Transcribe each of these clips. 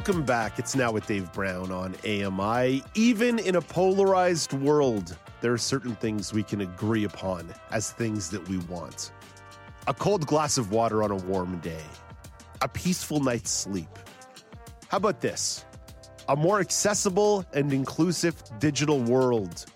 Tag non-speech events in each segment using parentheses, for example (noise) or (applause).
Welcome back. It's now with Dave Brown on AMI. Even in a polarized world, there are certain things we can agree upon as things that we want. A cold glass of water on a warm day, a peaceful night's sleep. How about this? A more accessible and inclusive digital world.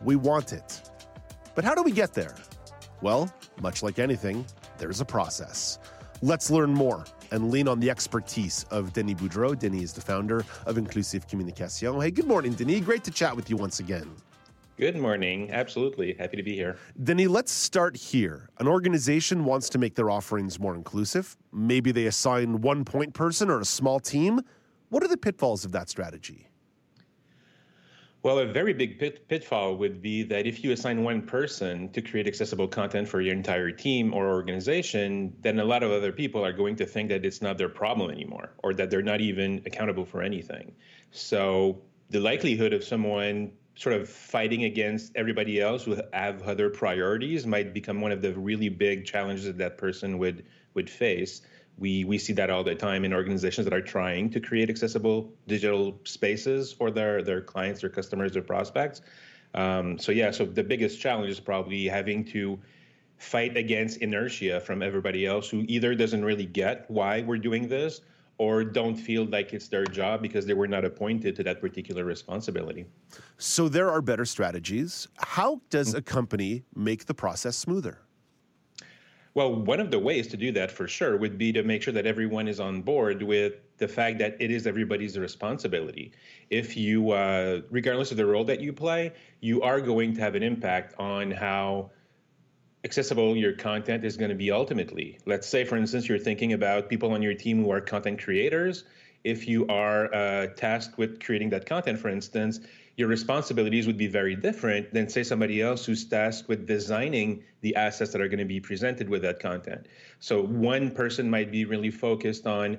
We want it. But how do we get there? Well, much like anything, there's a process. Let's learn more and lean on the expertise of Denis Boudreau. Denis is the founder of Inclusive Communication. Hey, good morning, Denis. Great to chat with you once again. Good morning. Absolutely. Happy to be here. Denis, let's start here. An organization wants to make their offerings more inclusive. Maybe they assign one point person or a small team. What are the pitfalls of that strategy? Well, a very big pit, pitfall would be that if you assign one person to create accessible content for your entire team or organization, then a lot of other people are going to think that it's not their problem anymore or that they're not even accountable for anything. So the likelihood of someone sort of fighting against everybody else who have other priorities might become one of the really big challenges that that person would would face we we see that all the time in organizations that are trying to create accessible digital spaces for their their clients, their customers, their prospects. Um, so yeah, so the biggest challenge is probably having to fight against inertia from everybody else who either doesn't really get why we're doing this or don't feel like it's their job because they were not appointed to that particular responsibility. So there are better strategies. How does a company make the process smoother? Well, one of the ways to do that for sure would be to make sure that everyone is on board with the fact that it is everybody's responsibility. If you, uh, regardless of the role that you play, you are going to have an impact on how accessible your content is going to be ultimately. Let's say, for instance, you're thinking about people on your team who are content creators. If you are uh, tasked with creating that content, for instance, your responsibilities would be very different than say somebody else who's tasked with designing the assets that are going to be presented with that content. So one person might be really focused on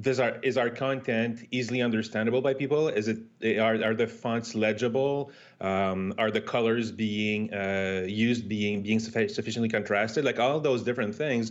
does our is our content easily understandable by people? Is it are are the fonts legible? Um, are the colors being uh, used being being sufficiently contrasted? Like all those different things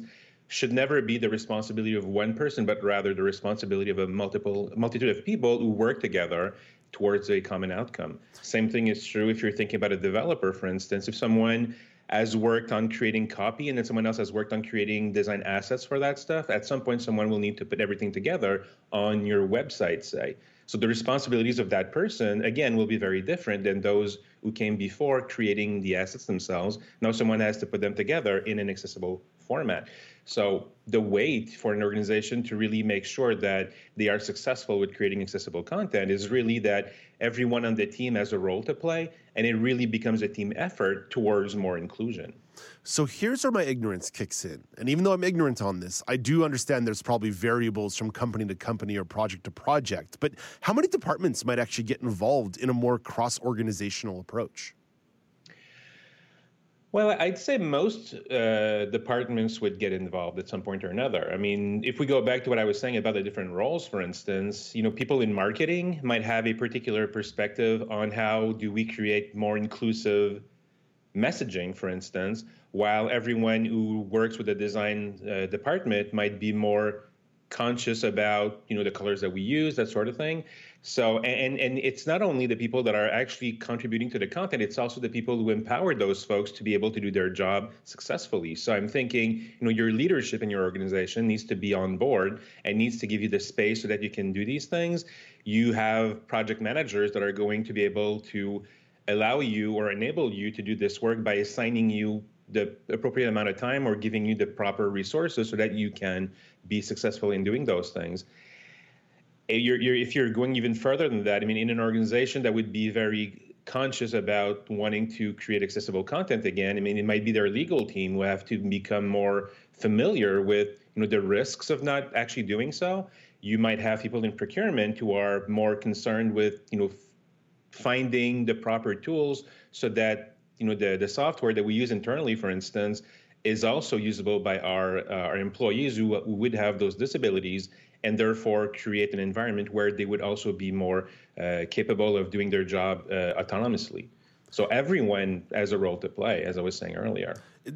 should never be the responsibility of one person, but rather the responsibility of a multiple multitude of people who work together towards a common outcome. Same thing is true if you're thinking about a developer, for instance. If someone has worked on creating copy and then someone else has worked on creating design assets for that stuff, at some point someone will need to put everything together on your website, say. So the responsibilities of that person, again, will be very different than those who came before creating the assets themselves. Now someone has to put them together in an accessible format. So the way for an organization to really make sure that they are successful with creating accessible content is really that everyone on the team has a role to play and it really becomes a team effort towards more inclusion. So here's where my ignorance kicks in. And even though I'm ignorant on this, I do understand there's probably variables from company to company or project to project. But how many departments might actually get involved in a more cross organizational approach? Well, I'd say most uh, departments would get involved at some point or another. I mean, if we go back to what I was saying about the different roles, for instance, you know, people in marketing might have a particular perspective on how do we create more inclusive messaging, for instance, while everyone who works with the design uh, department might be more conscious about you know the colors that we use that sort of thing. So and and it's not only the people that are actually contributing to the content it's also the people who empower those folks to be able to do their job successfully. So i'm thinking you know your leadership in your organization needs to be on board and needs to give you the space so that you can do these things. You have project managers that are going to be able to allow you or enable you to do this work by assigning you the appropriate amount of time or giving you the proper resources so that you can be successful in doing those things. Eh, you're, you're, if you're going even further than that, I mean, in an organization that would be very conscious about wanting to create accessible content again, I mean, it might be their legal team who have to become more familiar with you know the risks of not actually doing so. You might have people in procurement who are more concerned with you know finding the proper tools so that you know the, the software that we use internally, for instance, is also usable by our uh, our employees who, who would have those disabilities and therefore create an environment where they would also be more uh, capable of doing their job uh, autonomously. So everyone has a role to play, as I was saying earlier.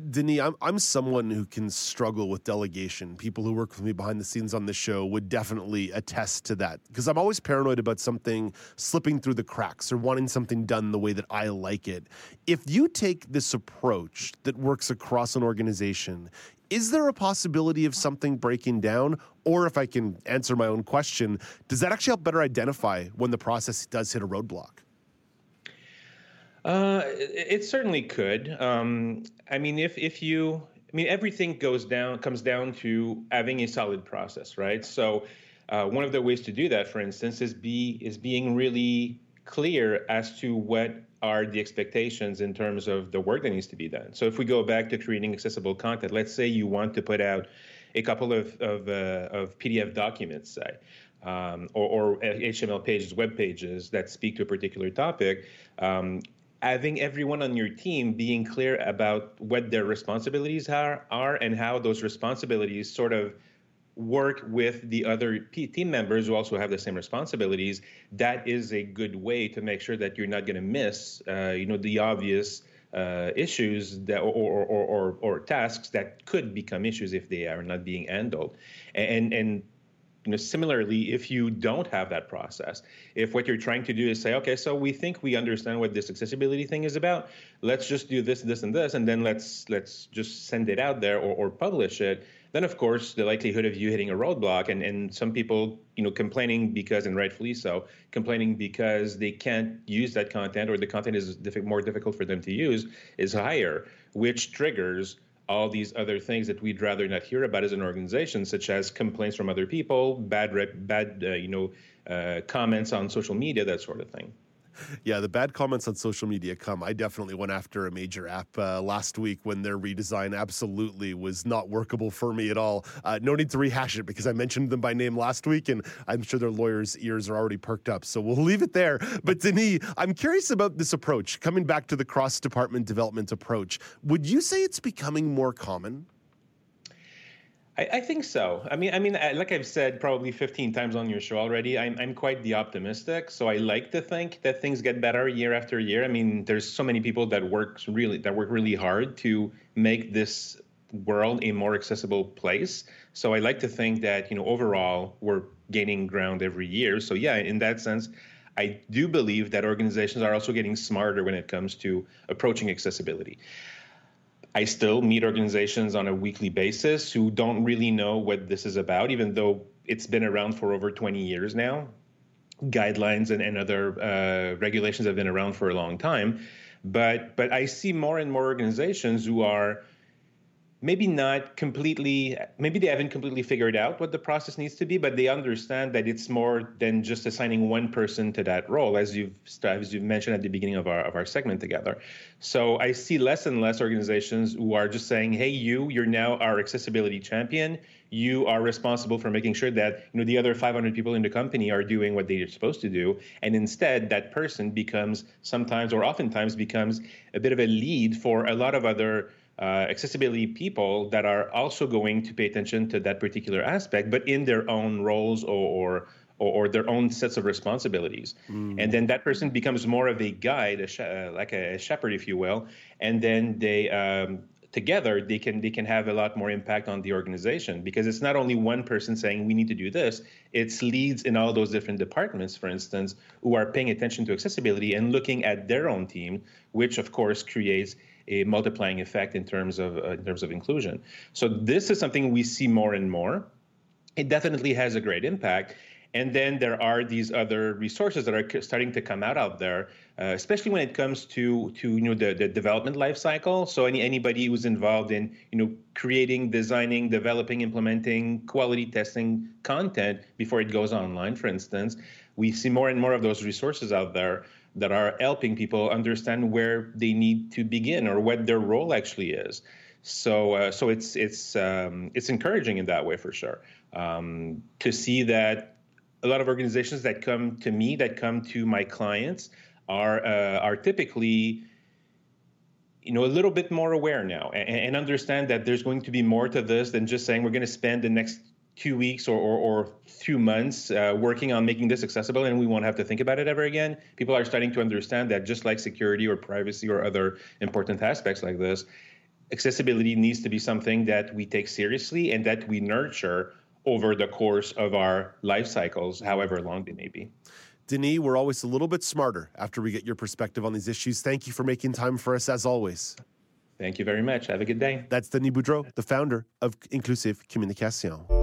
Denis, I'm, I'm someone who can struggle with delegation. People who work with me behind the scenes on the show would definitely attest to that because I'm always paranoid about something slipping through the cracks or wanting something done the way that I like it. If you take this approach that works across an organization, is there a possibility of something breaking down? Or if I can answer my own question, does that actually help better identify when the process does hit a roadblock? Uh, it, it, certainly could. Um, I mean, if if you, I mean, everything goes down comes down to having a solid process, right? So, uh, one of the ways to do that, for instance, is be is being really clear as to what are the expectations in terms of the work that needs to be done. So, if we go back to creating accessible content, let's say you want to put out a couple of of, uh, of PDF documents, say. Um, or, or, HTML pages, web pages that speak to a particular topic, um, having everyone on your team being clear about what their responsibilities are, are and how those responsibilities sort of work with the other team members who also have the same responsibilities that is a good way to make sure that you're not going to miss uh, you know the obvious uh, issues that or, or, or, or, tasks that could become issues if they are not being handled. And and you know, similarly, if you don't have that process, if what you're trying to do is say, okay, so we think we understand what this accessibility thing is about, let's just do this, this, and this, and then let's let's just send it out there or, or publish it, then of course the likelihood of you hitting a roadblock and, and some people, you know, complaining because and rightfully so, complaining because they can't use that content or the content is more difficult for them to use is higher, which triggers all these other things that we'd rather not hear about as an organization, such as complaints from other people, bad rep, bad uh, you know uh, comments on social media, that sort of thing. (laughs) Yeah, the bad comments on social media come. I definitely went after a major app uh, last week when their redesign absolutely was not workable for me at all. Uh, no need to rehash it because I mentioned them by name last week, and I'm sure their lawyers' ears are already perked up. So we'll (laughs) leave it there. But Denis, I'm curious about this approach. Coming back to the cross department development approach, would you say it's becoming more common? I, I, think so. I mean, I mean, like I've said probably 15 times on your show already, I'm, I'm quite the optimistic. So I like to think that things get better year after year. I mean, there's so many people that works really that work really hard to make this world a more accessible place. So I like to think that you know overall we're gaining ground every year. So yeah, in that sense, I do believe that organizations are also getting smarter when it comes to approaching accessibility. I still meet organizations on a weekly basis who don't really know what this is about, even though it's been around for over 20 years now. Guidelines and, and other uh, regulations have been around for a long time. But, but I see more and more organizations who are maybe not completely maybe they haven't completely figured out what the process needs to be but they understand that it's more than just assigning one person to that role as you've as you've mentioned at the beginning of our of our segment together. So i see less and less organizations who are just saying hey you you're now our accessibility champion. You are responsible for making sure that you know the other 500 people in the company are doing what they're supposed to do. And instead that person becomes sometimes or oftentimes becomes a bit of a lead for a lot of other uh, accessibility people that are also going to pay attention to that particular aspect, but in their own roles or, or, or their own sets of responsibilities. Mm. And then that person becomes more of a guide, a sh- uh, like a shepherd, if you will. And then they um, together they can they can have a lot more impact on the organization because it's not only one person saying we need to do this it's leads in all those different departments for instance who are paying attention to accessibility and looking at their own team which of course creates a multiplying effect in terms of uh, in terms of inclusion. So this is something we see more and more. It definitely has a great impact. And then there are these other resources that are starting to come out out there, uh, especially when it comes to to you know the, the development life cycle. So any anybody who's involved in you know creating, designing, developing, implementing, quality testing content before it goes online, for instance, we see more and more of those resources out there that are helping people understand where they need to begin or what their role actually is. So, uh, so it's it's um, it's encouraging in that way for sure um, to see that a lot of organizations that come to me, that come to my clients, are uh, are typically you know a little bit more aware now and, and, understand that there's going to be more to this than just saying we're going to spend the next two weeks or, or, or few months uh, working on making this accessible and we won't have to think about it ever again people are starting to understand that just like security or privacy or other important aspects like this accessibility needs to be something that we take seriously and that we nurture over the course of our life cycles however long they may be Denis, we're always a little bit smarter after we get your perspective on these issues. Thank you for making time for us as always. Thank you very much. Have a good day. That's Denis Boudreau, the founder of Inclusive Communication.